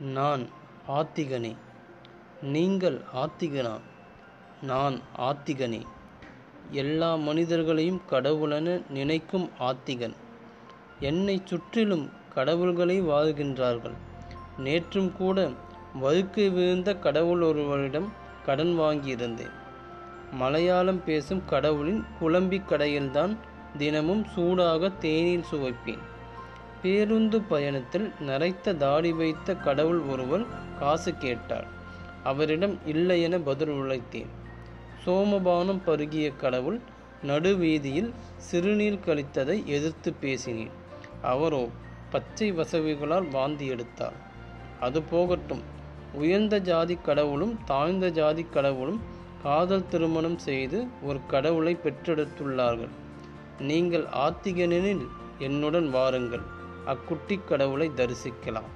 நான் ஆத்திகனே. நீங்கள் ஆத்திகனா நான் ஆத்திகனே. எல்லா மனிதர்களையும் கடவுளென நினைக்கும் ஆத்திகன். என்னை சுற்றிலும் கடவுள்களை வாழ்கின்றார்கள். நேற்றும் கூட வழுக்கு விழுந்த கடவுள் ஒருவரிடம் கடன் வாங்கியிருந்தேன். மலையாளம் பேசும் கடவுளின் குழம்பி கடையில்தான் தினமும் சூடாக தேநீர் சுவைப்பேன். பேருந்து பயணத்தில் நரைத்த தாடி வைத்த கடவுள் ஒருவர் காசு கேட்டார். அவரிடம் இல்லை என பதில் உழைத்தேன். சோமபானம் பருகிய கடவுள் நடுவீதியில் சிறுநீர் கழித்ததை எதிர்த்து பேசினேன். அவரோ பச்சை வசவிகளால் வாந்தி எடுத்தார். அது போகட்டும். உயர்ந்த ஜாதி கடவுளும் தாழ்ந்த ஜாதி கடவுளும் காதல் திருமணம் செய்து ஒரு கடவுளை பெற்றெடுத்துள்ளார்கள். நீங்கள் ஆத்திகனெனில் என்னுடன் வாருங்கள். அக்குட்டி கடவுளை தரிசிக்கலாம்.